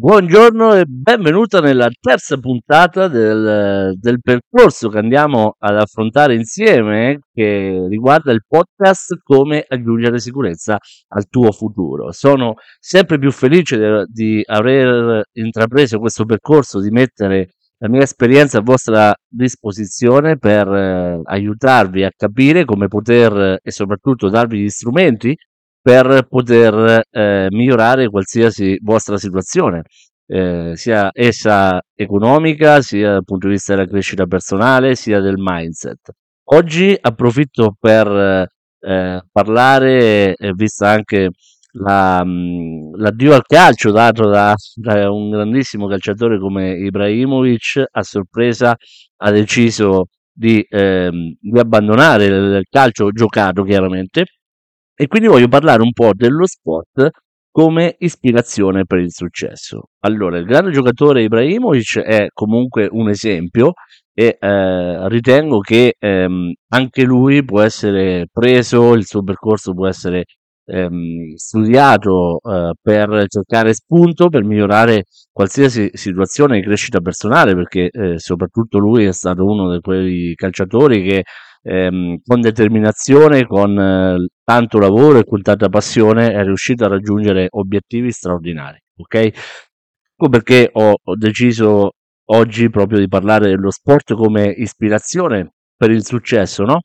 Buongiorno e benvenuta nella terza puntata del, del percorso che andiamo ad affrontare insieme, che riguarda il podcast Come aggiungere sicurezza al tuo futuro. Sono sempre più felice di, di aver intrapreso questo percorso, di mettere la mia esperienza a vostra disposizione per eh, aiutarvi a capire come poter e soprattutto darvi gli strumenti per poter eh, migliorare qualsiasi vostra situazione, eh, sia essa economica, sia dal punto di vista della crescita personale, sia del mindset. Oggi approfitto per eh, parlare, eh, vista anche la, mh, l'addio al calcio dato da, da, un grandissimo calciatore come Ibrahimovic, a sorpresa ha deciso di, ehm, di abbandonare il calcio giocato chiaramente e quindi voglio parlare un po' dello sport come ispirazione per il successo. Allora, il grande giocatore Ibrahimovic è comunque un esempio e eh, ritengo che ehm, anche lui può essere preso, il suo percorso può essere ehm, studiato eh, per cercare spunto, per migliorare qualsiasi situazione di crescita personale, perché eh, soprattutto lui è stato uno di quei calciatori che ehm, con determinazione, con eh, tanto lavoro e con tanta passione è riuscito a raggiungere obiettivi straordinari. Ok? Ecco perché ho, ho deciso oggi proprio di parlare dello sport come ispirazione per il successo, no?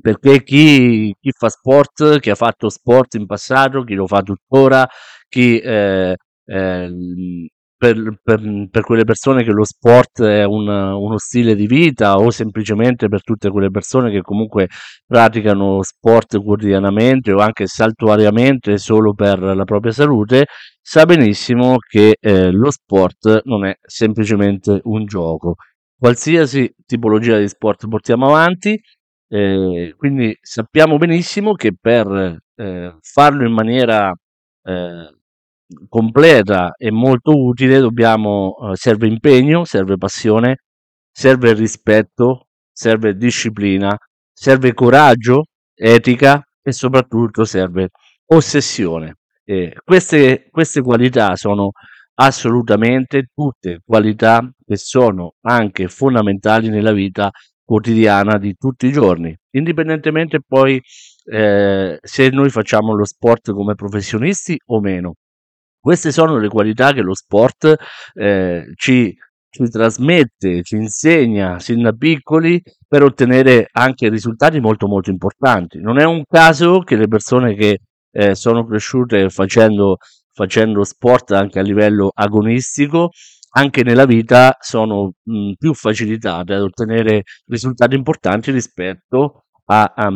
Perché chi, chi, fa sport, chi ha fatto sport in passato, chi lo fa tuttora, chi eh, eh, per, per, per, quelle persone che lo sport è un, uno stile di vita o semplicemente per tutte quelle persone che comunque praticano sport quotidianamente o anche saltuariamente solo per la propria salute, sa benissimo che eh, lo sport non è semplicemente un gioco. Qualsiasi tipologia di sport portiamo avanti, eh, quindi sappiamo benissimo che per eh, farlo in maniera eh, completa e molto utile dobbiamo eh, serve impegno, serve passione, serve rispetto, serve disciplina, serve coraggio, etica e soprattutto serve ossessione. Eh, queste, queste qualità sono assolutamente tutte qualità che sono anche fondamentali nella vita quotidiana di tutti i giorni, indipendentemente poi eh, se noi facciamo lo sport come professionisti o meno. Queste sono le qualità che lo sport eh, ci, ci trasmette, ci insegna sin da piccoli per ottenere anche risultati molto molto importanti. Non è un caso che le persone che eh, sono cresciute facendo, facendo sport anche a livello agonistico anche nella vita sono mh, più facilitate ad ottenere risultati importanti rispetto a, a,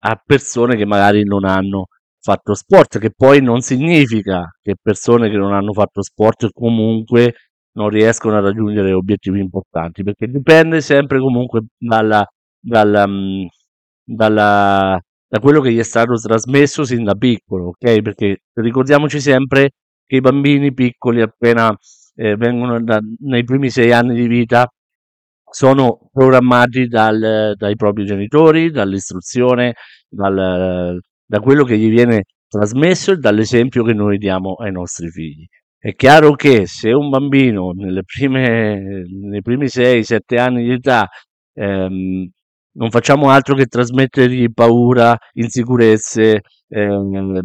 a persone che magari non hanno fatto sport, che poi non significa che persone che non hanno fatto sport comunque non riescono a raggiungere obiettivi importanti, perché dipende sempre comunque dalla, dalla, mm, dalla, da quello che gli è stato trasmesso sin da piccolo, ok? Perché ricordiamoci sempre che i bambini piccoli appena eh, vengono da, nei primi sei anni di vita sono programmati dal, dai propri genitori, dall'istruzione, dal, da quello che gli viene trasmesso e dall'esempio che noi diamo ai nostri figli. È chiaro che se un bambino prime, nei primi 6-7 anni di età ehm, non facciamo altro che trasmettergli paura, insicurezze, ehm,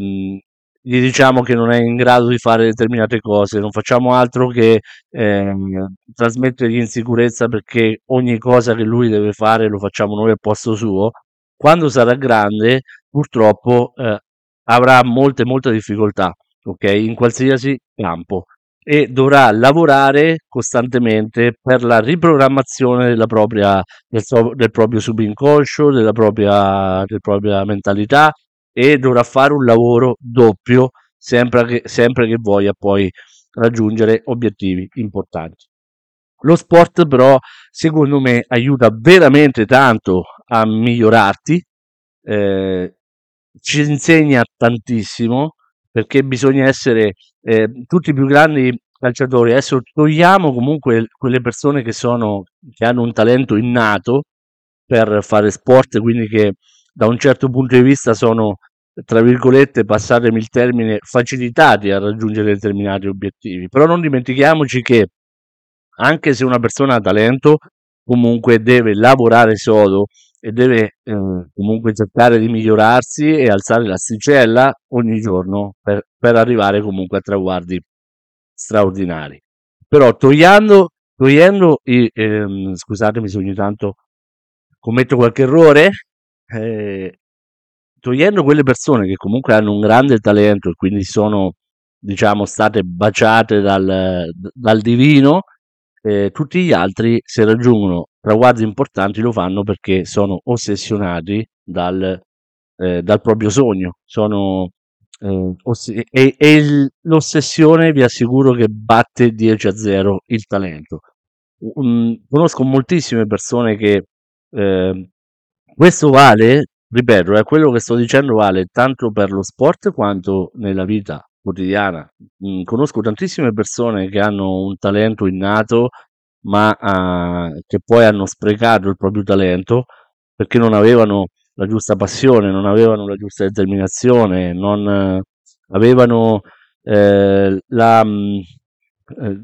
gli diciamo che non è in grado di fare determinate cose, non facciamo altro che ehm, trasmettergli insicurezza perché ogni cosa che lui deve fare lo facciamo noi al posto suo, quando sarà grande purtroppo eh, avrà molte molte difficoltà, ok? In qualsiasi campo e dovrà lavorare costantemente per la riprogrammazione della propria, del, so, del proprio subinconscio, della propria, della propria mentalità e dovrà fare un lavoro doppio sempre che, sempre che voglia poi raggiungere obiettivi importanti. Lo sport però secondo me aiuta veramente tanto a migliorarti, eh, ci insegna tantissimo perché bisogna essere eh, tutti i più grandi calciatori. Adesso togliamo comunque quelle persone che, sono, che hanno un talento innato per fare sport, quindi che da un certo punto di vista sono tra virgolette, passatemi il termine, facilitati a raggiungere determinati obiettivi. Però non dimentichiamoci che anche se una persona ha talento, comunque deve lavorare sodo e deve eh, comunque cercare di migliorarsi e alzare l'asticella ogni giorno per, per arrivare comunque a traguardi straordinari. Però togliendo, togliendo i, ehm, scusatemi se ogni tanto commetto qualche errore, eh, togliendo quelle persone che comunque hanno un grande talento e quindi sono, diciamo, state baciate dal, dal divino, eh, tutti gli altri, se raggiungono traguardi importanti, lo fanno perché sono ossessionati dal, eh, dal proprio sogno. Sono, eh, oss- e, e il- l'ossessione vi assicuro che batte 10 a 0 il talento. Un- conosco moltissime persone che eh, questo vale, ripeto, eh, quello che sto dicendo vale tanto per lo sport quanto nella vita quotidiana. Mm, conosco tantissime persone che hanno un talento innato, ma uh, che poi hanno sprecato il proprio talento perché non avevano la giusta passione, non avevano la giusta determinazione, non uh, avevano eh, la... Mm, eh,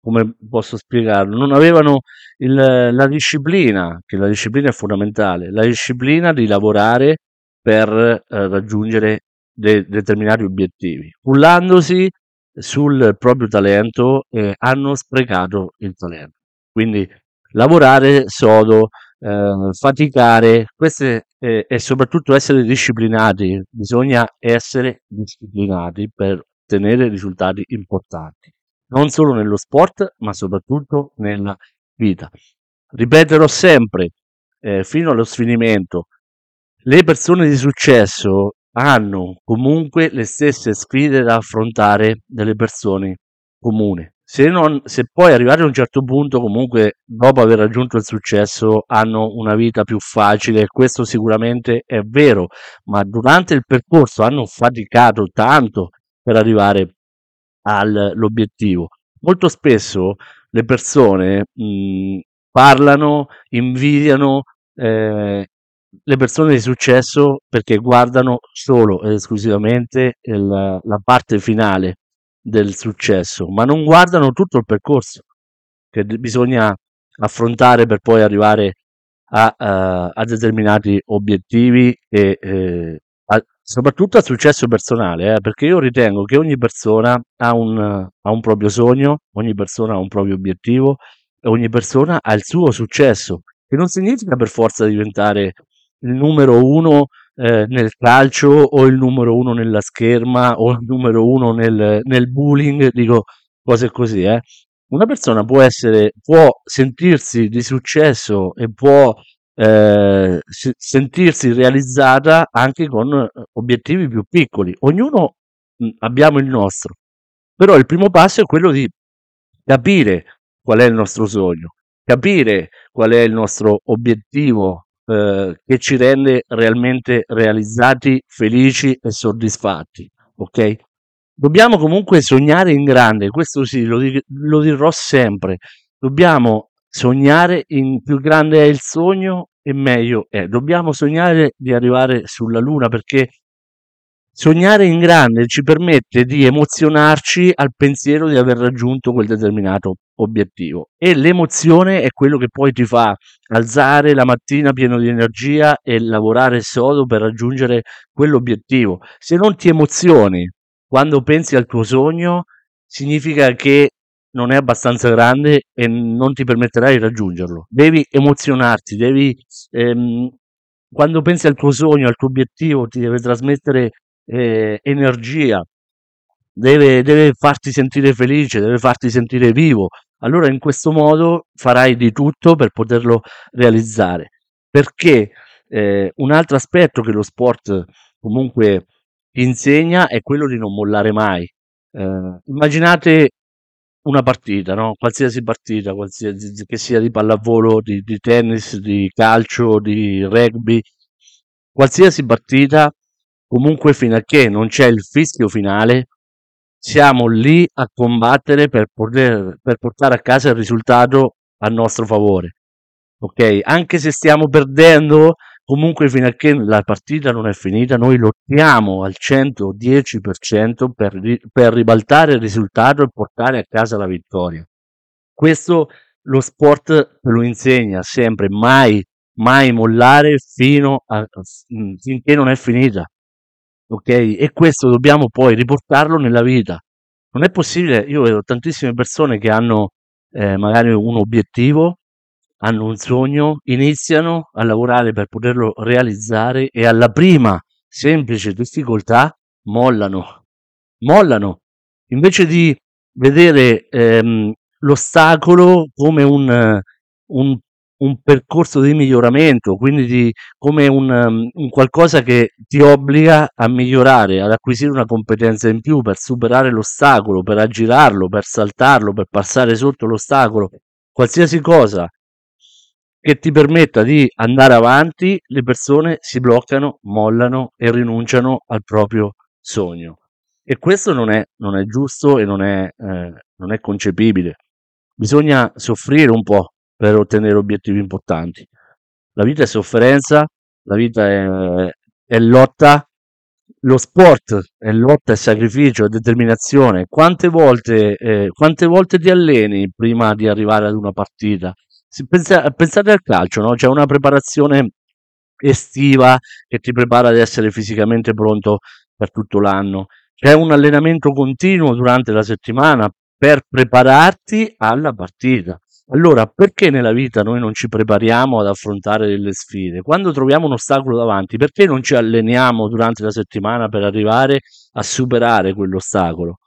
come posso spiegarlo? Non avevano il, la disciplina, che la disciplina è fondamentale, la disciplina di lavorare per eh, raggiungere de- determinati obiettivi. Cullandosi sul proprio talento eh, hanno sprecato il talento. Quindi lavorare sodo, eh, faticare, queste, eh, e soprattutto essere disciplinati. Bisogna essere disciplinati per ottenere risultati importanti, non solo nello sport, ma soprattutto nella vita. Ripeterò sempre, eh, fino allo sfinimento, le persone di successo hanno comunque le stesse sfide da affrontare delle persone comuni. Se, non, se poi arrivati a un certo punto, comunque dopo aver raggiunto il successo, hanno una vita più facile, questo sicuramente è vero, ma durante il percorso hanno faticato tanto per arrivare all'obiettivo. Molto spesso le persone mh, parlano, invidiano eh, le persone di successo perché guardano solo ed esclusivamente il, la parte finale del successo, ma non guardano tutto il percorso che bisogna affrontare per poi arrivare a, a, a determinati obiettivi e eh, a, soprattutto al successo personale, eh, perché io ritengo che ogni persona ha un, ha un proprio sogno, ogni persona ha un proprio obiettivo e ogni persona ha il suo successo, che non significa per forza diventare il numero uno eh, nel calcio o il numero uno nella scherma o il numero uno nel, nel bullying, dico cose così, eh. Una persona può essere, può sentirsi di successo e può eh, sentirsi realizzata anche con obiettivi più piccoli. Ognuno mh, abbiamo il nostro, però il primo passo è quello di capire qual è il nostro sogno, capire qual è il nostro obiettivo eh, che ci rende realmente realizzati, felici e soddisfatti. Ok? Dobbiamo comunque sognare in grande, questo sì, lo, di- lo dirò sempre. Dobbiamo sognare in più grande è il sogno e meglio è. Dobbiamo sognare di arrivare sulla Luna perché sognare in grande ci permette di emozionarci al pensiero di aver raggiunto quel determinato obiettivo e l'emozione è quello che poi ti fa alzare la mattina pieno di energia e lavorare sodo per raggiungere quell'obiettivo. Se non ti emozioni quando pensi al tuo sogno, significa che non è abbastanza grande e non ti permetterà di raggiungerlo. Devi emozionarti, devi ehm, quando pensi al tuo sogno, al tuo obiettivo, ti deve trasmettere eh, energia, deve, deve farti sentire felice, deve farti sentire vivo. Allora in questo modo farai di tutto per poterlo realizzare. Perché eh, un altro aspetto che lo sport comunque insegna è quello di non mollare mai. Eh, immaginate una partita, no? qualsiasi partita, qualsiasi, che sia di pallavolo, di, di tennis, di calcio, di rugby, qualsiasi partita, comunque fino a che non c'è il fischio finale, siamo lì a combattere per, poter, per portare a casa il risultato a nostro favore. Ok? Anche se stiamo perdendo, comunque fino a che la partita non è finita, noi lottiamo al 110% per, per ribaltare il risultato e portare a casa la vittoria. Questo lo sport lo insegna sempre, mai, mai mollare fino a, finché non è finita. Ok? E questo dobbiamo poi riportarlo nella vita. Non è possibile, io vedo tantissime persone che hanno eh, magari un obiettivo, hanno un sogno, iniziano a lavorare per poterlo realizzare e alla prima semplice difficoltà mollano, mollano. Invece di vedere ehm, l'ostacolo come un, un, un, percorso di miglioramento, quindi di, come un, un qualcosa che ti obbliga a migliorare, ad acquisire una competenza in più per superare l'ostacolo, per aggirarlo, per saltarlo, per passare sotto l'ostacolo, qualsiasi cosa che ti permetta di andare avanti, le persone si bloccano, mollano e rinunciano al proprio sogno. E questo non è, non è giusto e non è, eh, non è concepibile. Bisogna soffrire un po' per ottenere obiettivi importanti. La vita è sofferenza, la vita è, è lotta, lo sport è lotta, è sacrificio, è determinazione. Quante volte, eh, quante volte ti alleni prima di arrivare ad una partita? Pensa, pensate al calcio, no? C'è una preparazione estiva che ti prepara ad essere fisicamente pronto per tutto l'anno. C'è un allenamento continuo durante la settimana per prepararti alla partita. Allora, perché nella vita noi non ci prepariamo ad affrontare delle sfide? Quando troviamo un ostacolo davanti, perché non ci alleniamo durante la settimana per arrivare a superare quell'ostacolo?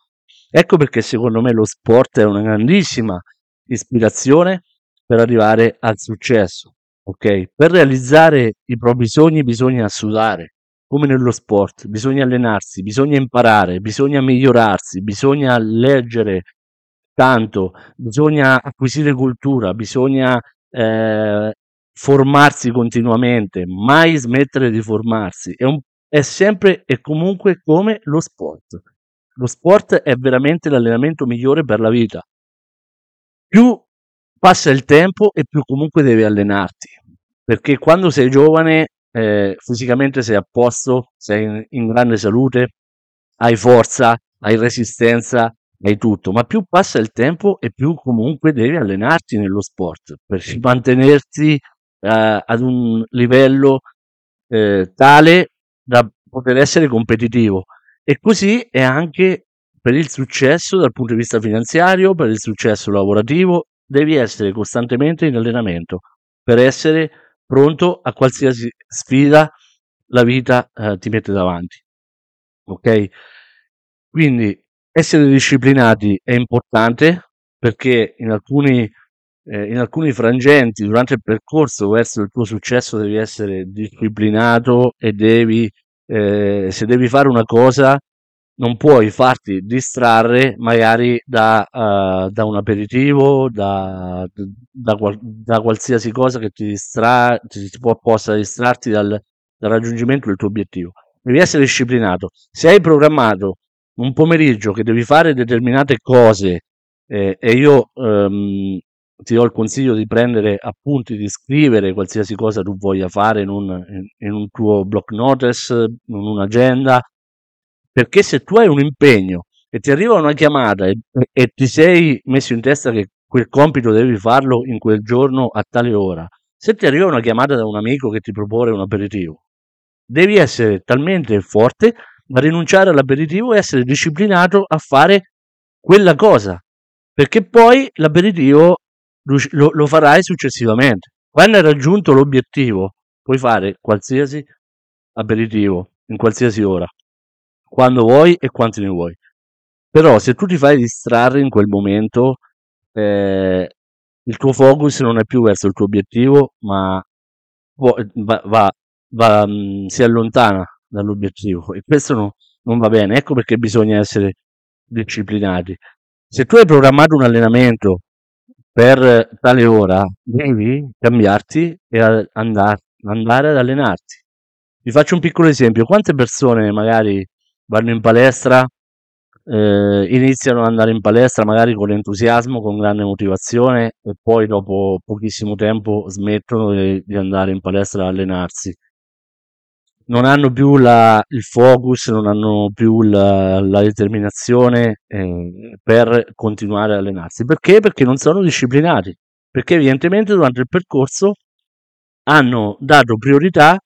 Ecco perché secondo me lo sport è una grandissima ispirazione per arrivare al successo. Ok? Per realizzare i propri sogni bisogna sudare, come nello sport, bisogna allenarsi, bisogna imparare, bisogna migliorarsi, bisogna leggere tanto, bisogna acquisire cultura, bisogna eh, formarsi continuamente, mai smettere di formarsi. È, un, è sempre e comunque come lo sport. Lo sport è veramente l'allenamento migliore per la vita. Più passa il tempo e più comunque devi allenarti, perché quando sei giovane eh, fisicamente sei a posto, sei in, in grande salute, hai forza, hai resistenza, hai tutto, ma più passa il tempo e più comunque devi allenarti nello sport per mantenerti eh, ad un livello eh, tale da poter essere competitivo. E così è anche per il successo dal punto di vista finanziario, per il successo lavorativo devi essere costantemente in allenamento per essere pronto a qualsiasi sfida la vita eh, ti mette davanti. Ok? Quindi essere disciplinati è importante perché in alcuni, eh, in alcuni frangenti durante il percorso verso il tuo successo devi essere disciplinato e devi, eh, se devi fare una cosa, non puoi farti distrarre magari da, uh, da un aperitivo, da, da, da, qualsiasi cosa che ti, distra- ti può, possa distrarti dal, dal, raggiungimento del tuo obiettivo. Devi essere disciplinato. Se hai programmato un pomeriggio che devi fare determinate cose eh, e io um, ti do il consiglio di prendere appunti, di scrivere qualsiasi cosa tu voglia fare in un, in, un tuo block notice, in un'agenda, perché se tu hai un impegno e ti arriva una chiamata e, e ti sei messo in testa che quel compito devi farlo in quel giorno a tale ora, se ti arriva una chiamata da un amico che ti propone un aperitivo, devi essere talmente forte rinunciare all'aperitivo e essere disciplinato a fare quella cosa, perché poi l'aperitivo lo, lo farai successivamente. Quando hai raggiunto l'obiettivo, puoi fare qualsiasi aperitivo in qualsiasi ora quando vuoi e quanti ne vuoi. Però se tu ti fai distrarre in quel momento, eh, il tuo focus non è più verso il tuo obiettivo, ma va, va, va, si allontana dall'obiettivo e questo no, non va bene. Ecco perché bisogna essere disciplinati. Se tu hai programmato un allenamento per tale ora, devi cambiarti e andare, andare ad allenarti. Vi faccio un piccolo esempio. Quante persone magari vanno in palestra eh, iniziano ad andare in palestra magari con entusiasmo, con grande motivazione e poi dopo pochissimo tempo smettono di, di andare in palestra ad allenarsi. Non hanno più la, il focus, non hanno più la, la determinazione eh, per continuare ad allenarsi. Perché? Perché non sono disciplinati. Perché evidentemente durante il percorso hanno dato priorità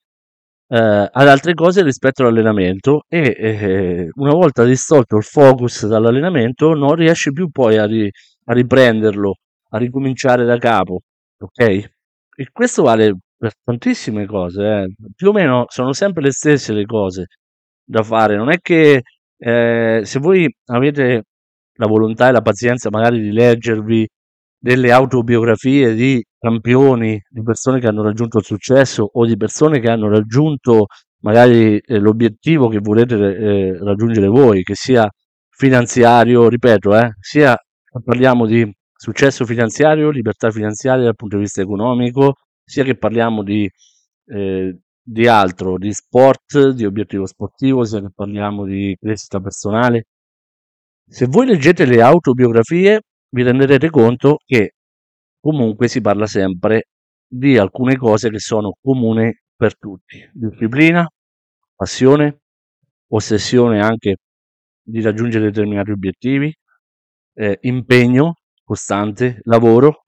eh, ad altre cose rispetto all'allenamento e eh, una volta distolto il focus dall'allenamento non riesce più poi a, ri- a riprenderlo, a ricominciare da capo, ok? E questo vale per tantissime cose, eh. più o meno sono sempre le stesse le cose da fare, non è che eh, se voi avete la volontà e la pazienza magari di leggervi delle autobiografie di campioni, di persone che hanno raggiunto il successo o di persone che hanno raggiunto magari eh, l'obiettivo che volete eh, raggiungere voi, che sia finanziario, ripeto, eh, sia parliamo di successo finanziario, libertà finanziaria dal punto di vista economico, sia che parliamo di, eh, di altro, di sport, di obiettivo sportivo, sia che parliamo di crescita personale. Se voi leggete le autobiografie, vi renderete conto che comunque si parla sempre di alcune cose che sono comuni per tutti. Disciplina, passione, ossessione anche di raggiungere determinati obiettivi, eh, impegno costante, lavoro,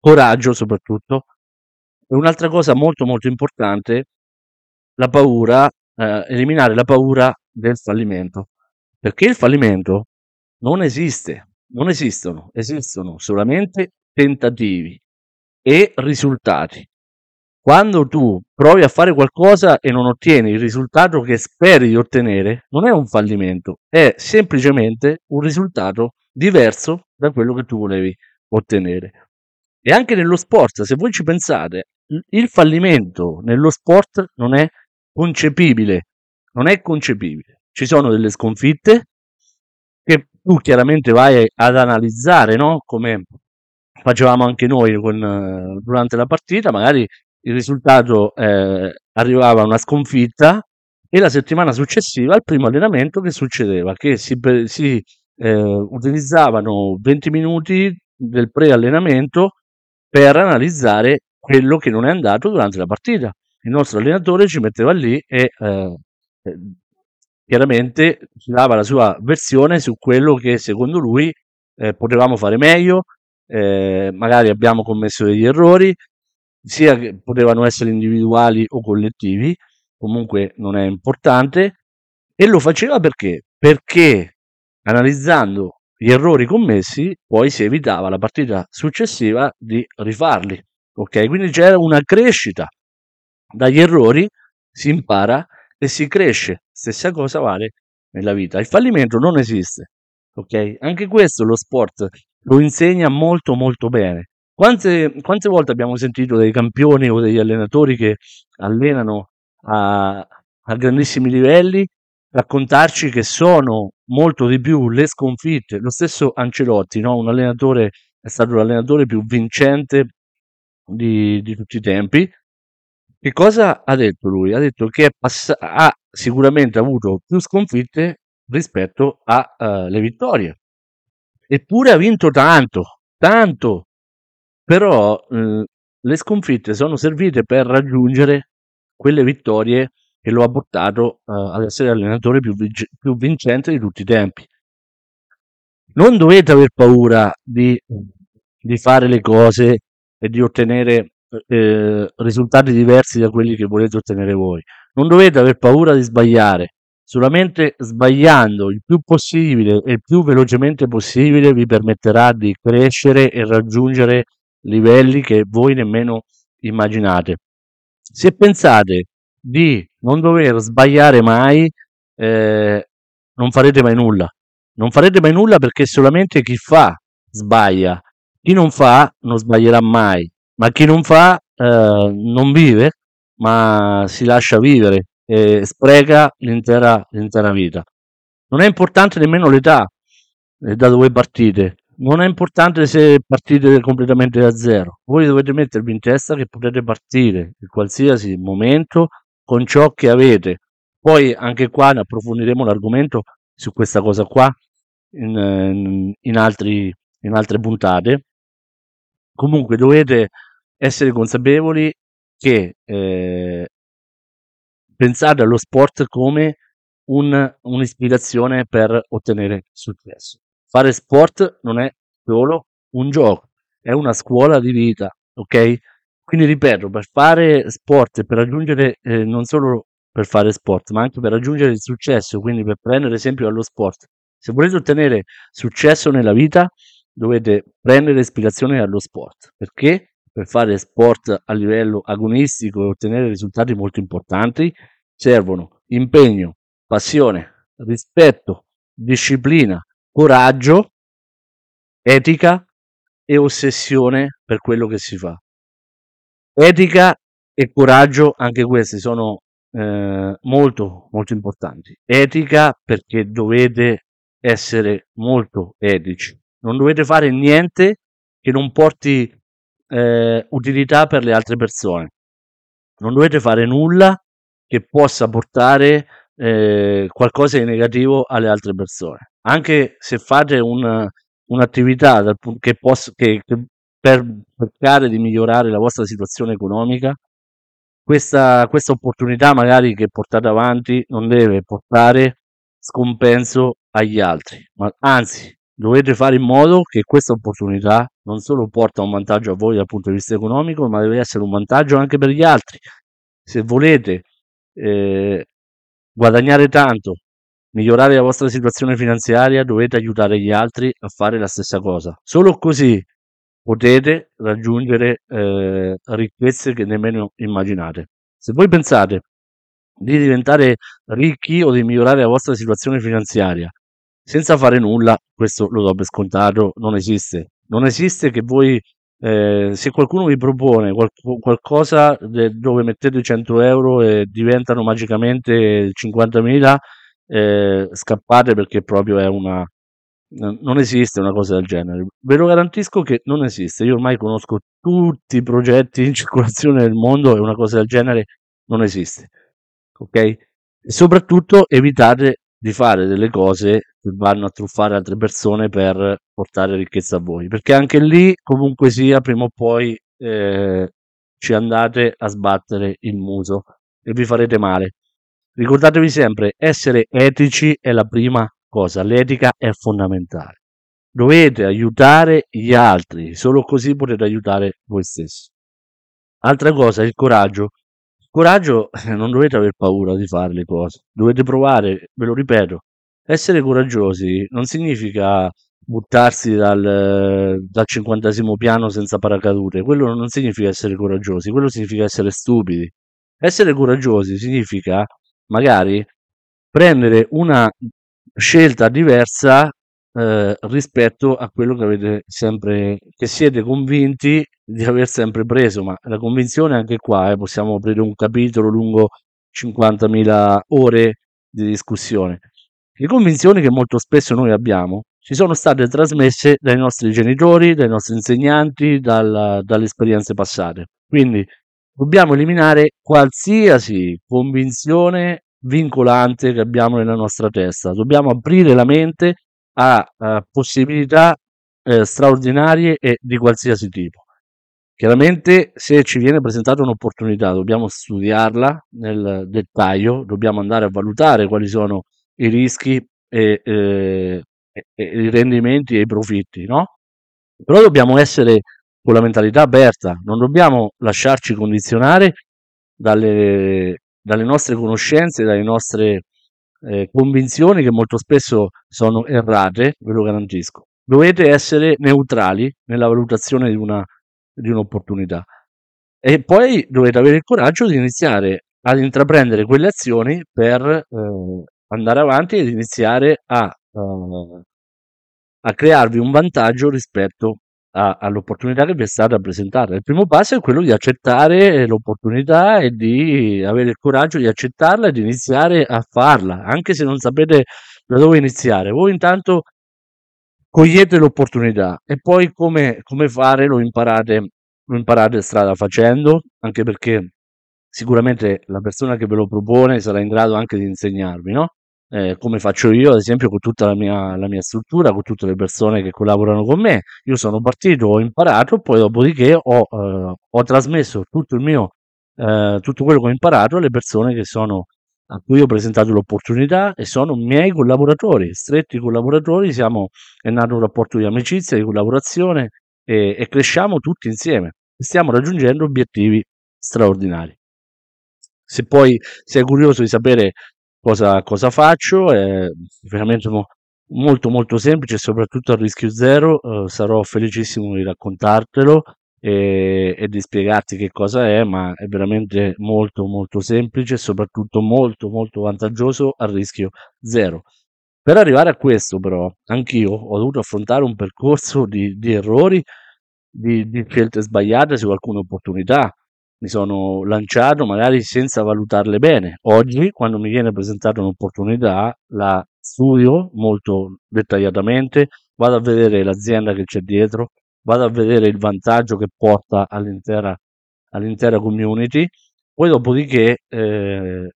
coraggio soprattutto. E un'altra cosa molto molto importante, la paura, eh, eliminare la paura del fallimento. Perché il fallimento non esiste, non esistono, esistono solamente tentativi e risultati. Quando tu provi a fare qualcosa e non ottieni il risultato che speri di ottenere, non è un fallimento, è semplicemente un risultato diverso da quello che tu volevi ottenere. E anche nello sport, se voi ci pensate, il fallimento nello sport non è concepibile, non è concepibile. Ci sono delle sconfitte che tu chiaramente vai ad analizzare, no? Come facevamo anche noi con, durante la partita, magari il risultato eh, arrivava a una sconfitta e la settimana successiva al primo allenamento che succedeva? Che si, si eh, utilizzavano 20 minuti del pre-allenamento per analizzare quello che non è andato durante la partita. Il nostro allenatore ci metteva lì e eh, chiaramente ci dava la sua versione su quello che secondo lui eh, potevamo fare meglio, eh, magari abbiamo commesso degli errori, sia che potevano essere individuali o collettivi, comunque non è importante, e lo faceva perché? Perché analizzando gli errori commessi poi si evitava la partita successiva di rifarli. Ok, quindi c'era una crescita. Dagli errori si impara e si cresce. Stessa cosa vale nella vita. Il fallimento non esiste, ok? Anche questo lo sport lo insegna molto molto bene. Quante, quante volte abbiamo sentito dei campioni o degli allenatori che allenano a, a grandissimi livelli raccontarci che sono molto di più le sconfitte. Lo stesso Ancelotti, no? un allenatore, è stato l'allenatore più vincente di, di tutti i tempi, che cosa ha detto lui? Ha detto che pass- ha sicuramente avuto più sconfitte rispetto alle uh, vittorie. Eppure ha vinto tanto, tanto. Però uh, le sconfitte sono servite per raggiungere quelle vittorie che lo ha portato uh, ad essere l'allenatore più, vic- più vincente di tutti i tempi. Non dovete aver paura di, di fare le cose e di ottenere eh, risultati diversi da quelli che volete ottenere voi. Non dovete aver paura di sbagliare, solamente sbagliando il più possibile e il più velocemente possibile vi permetterà di crescere e raggiungere livelli che voi nemmeno immaginate. Se pensate di non dover sbagliare mai, eh, non farete mai nulla. Non farete mai nulla perché solamente chi fa sbaglia. Chi non fa non sbaglierà mai ma chi non fa eh, non vive, ma si lascia vivere e spreca l'intera, l'intera vita. Non è importante nemmeno l'età eh, da dove partite, non è importante se partite completamente da zero. Voi dovete mettervi in testa che potete partire in qualsiasi momento con ciò che avete. Poi anche qua ne approfondiremo l'argomento su questa cosa qua in, in, altri, in altre puntate. Comunque dovete essere consapevoli che eh, pensate allo sport come un, un'ispirazione per ottenere successo. Fare sport non è solo un gioco, è una scuola di vita, ok? Quindi ripeto, per fare sport e per raggiungere eh, non solo per fare sport, ma anche per raggiungere il successo, quindi per prendere esempio dallo sport. Se volete ottenere successo nella vita, dovete prendere ispirazione dallo sport. Perché? Per fare sport a livello agonistico e ottenere risultati molto importanti servono impegno, passione, rispetto, disciplina, coraggio, etica e ossessione per quello che si fa. Etica e coraggio, anche questi sono eh, molto, molto importanti. Etica perché dovete essere molto etici. Non dovete fare niente che non porti eh, utilità per le altre persone. Non dovete fare nulla che possa portare eh, qualcosa di negativo alle altre persone. Anche se fate un, un'attività che, possa, che, che per cercare di migliorare la vostra situazione economica, questa, questa opportunità magari che portate avanti non deve portare scompenso agli altri, ma anzi dovete fare in modo che questa opportunità non solo porta un vantaggio a voi dal punto di vista economico, ma deve essere un vantaggio anche per gli altri. Se volete eh, guadagnare tanto, migliorare la vostra situazione finanziaria, dovete aiutare gli altri a fare la stessa cosa. Solo così potete raggiungere eh, ricchezze che nemmeno immaginate. Se voi pensate di diventare ricchi o di migliorare la vostra situazione finanziaria senza fare nulla, questo lo do per scontato, non esiste. Non esiste che voi, eh, se qualcuno vi propone qual- qualcosa de- dove mettete 100 euro e diventano magicamente 50.000, eh, scappate perché proprio è una, non esiste una cosa del genere. Ve lo garantisco che non esiste. Io ormai conosco tutti i progetti in circolazione nel mondo e una cosa del genere non esiste. Ok? E soprattutto evitate di fare delle cose che vanno a truffare altre persone per portare ricchezza a voi, perché anche lì comunque sia prima o poi eh, ci andate a sbattere il muso e vi farete male. Ricordatevi sempre, essere etici è la prima cosa, l'etica è fondamentale. Dovete aiutare gli altri, solo così potete aiutare voi stessi. Altra cosa, il coraggio. Il coraggio non dovete aver paura di fare le cose, dovete provare, ve lo ripeto. Essere coraggiosi non significa buttarsi dal, dal cinquantasimo piano senza paracadute, quello non significa essere coraggiosi, quello significa essere stupidi. Essere coraggiosi significa magari prendere una scelta diversa eh, rispetto a quello che avete sempre, che siete convinti di aver sempre preso, ma la convinzione anche qua, eh, possiamo aprire un capitolo lungo 50.000 ore di discussione. Le convinzioni che molto spesso noi abbiamo ci sono state trasmesse dai nostri genitori, dai nostri insegnanti, dalla, dalle esperienze passate. Quindi dobbiamo eliminare qualsiasi convinzione vincolante che abbiamo nella nostra testa. Dobbiamo aprire la mente a, a possibilità eh, straordinarie e di qualsiasi tipo. Chiaramente se ci viene presentata un'opportunità dobbiamo studiarla nel dettaglio, dobbiamo andare a valutare quali sono i rischi e, eh, e, e i rendimenti e i profitti, no? Però dobbiamo essere con la mentalità aperta, non dobbiamo lasciarci condizionare dalle, dalle nostre conoscenze, dalle nostre eh, convinzioni che molto spesso sono errate, ve lo garantisco. Dovete essere neutrali nella valutazione di, una, di un'opportunità e poi dovete avere il coraggio di iniziare ad intraprendere quelle azioni per eh, andare avanti ed iniziare a, uh, a crearvi un vantaggio rispetto a, all'opportunità che vi è stata presentata. Il primo passo è quello di accettare l'opportunità e di avere il coraggio di accettarla e di iniziare a farla, anche se non sapete da dove iniziare. Voi intanto cogliete l'opportunità e poi come, come fare lo imparate, lo imparate strada facendo, anche perché sicuramente la persona che ve lo propone sarà in grado anche di insegnarvi, no? Eh, come faccio io, ad esempio, con tutta la mia, la mia struttura, con tutte le persone che collaborano con me. Io sono partito, ho imparato, poi dopodiché ho, eh, ho trasmesso tutto il mio, eh, tutto quello che ho imparato alle persone che sono a cui ho presentato l'opportunità e sono miei collaboratori, stretti collaboratori, siamo, è nato un rapporto di amicizia, di collaborazione e, e cresciamo tutti insieme. Stiamo raggiungendo obiettivi straordinari. Se poi sei curioso di sapere cosa, cosa faccio, è veramente molto molto semplice, soprattutto a rischio zero, eh, sarò felicissimo di raccontartelo e, e, di spiegarti che cosa è, ma è veramente molto molto semplice soprattutto molto molto vantaggioso a rischio zero. Per arrivare a questo però, anch'io ho dovuto affrontare un percorso di, di errori, di, di scelte sbagliate su alcune opportunità, mi sono lanciato magari senza valutarle bene. Oggi, quando mi viene presentata un'opportunità, la studio molto dettagliatamente, vado a vedere l'azienda che c'è dietro, vado a vedere il vantaggio che porta all'intera, all'intera community, poi dopodiché eh,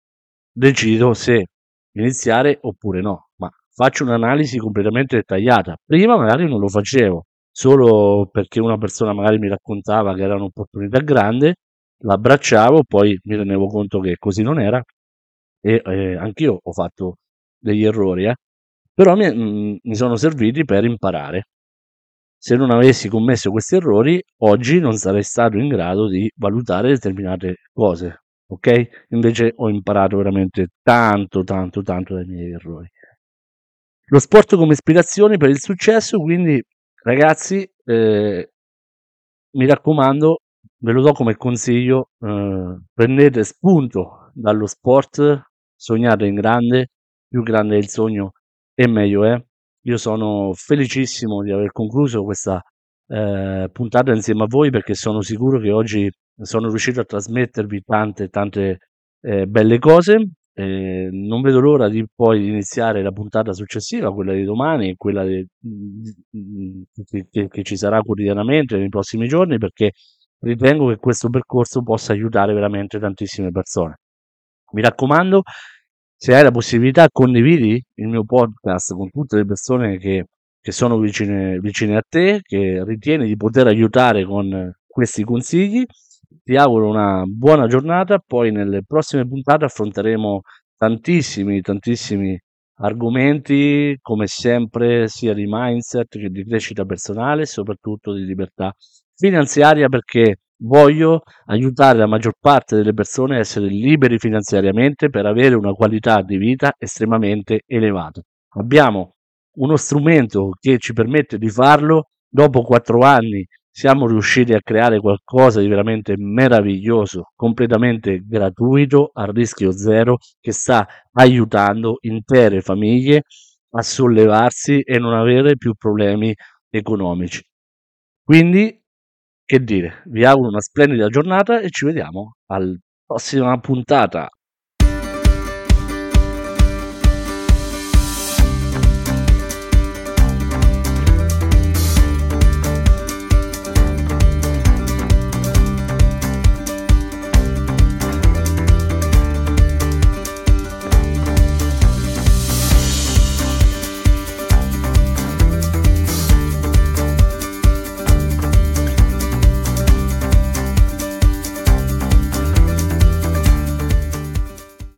decido se iniziare oppure no, ma faccio un'analisi completamente dettagliata. Prima magari non lo facevo, solo perché una persona magari mi raccontava che era un'opportunità grande l'abbracciavo, poi mi rendevo conto che così non era e eh, anch'io ho fatto degli errori, eh. però mi, mm, mi sono serviti per imparare. Se non avessi commesso questi errori, oggi non sarei stato in grado di valutare determinate cose, ok? Invece ho imparato veramente tanto, tanto, tanto dai miei errori. Lo sport come ispirazione per il successo, quindi ragazzi, eh, mi raccomando, ve lo do come consiglio, eh, prendete spunto dallo sport, sognate in grande, più grande è il sogno e meglio è. Io sono felicissimo di aver concluso questa eh, puntata insieme a voi perché sono sicuro che oggi sono riuscito a trasmettervi tante, tante eh, belle cose. Eh, non vedo l'ora di poi iniziare la puntata successiva, quella di domani, quella di, che, che ci sarà quotidianamente nei prossimi giorni, perché ritengo che questo percorso possa aiutare veramente tantissime persone. Mi raccomando, se hai la possibilità, condividi il mio podcast con tutte le persone che, che sono vicine, vicine a te, che ritieni di poter aiutare con questi consigli. Ti auguro una buona giornata, poi nelle prossime puntate affronteremo tantissimi, tantissimi argomenti, come sempre, sia di mindset che di crescita personale e soprattutto di libertà finanziaria perché voglio aiutare la maggior parte delle persone a essere liberi finanziariamente per avere una qualità di vita estremamente elevata. Abbiamo uno strumento che ci permette di farlo. Dopo quattro anni siamo riusciti a creare qualcosa di veramente meraviglioso, completamente gratuito, a rischio zero, che sta aiutando intere famiglie a sollevarsi e non avere più problemi economici. Quindi che dire, vi auguro una splendida giornata e ci vediamo alla prossima puntata.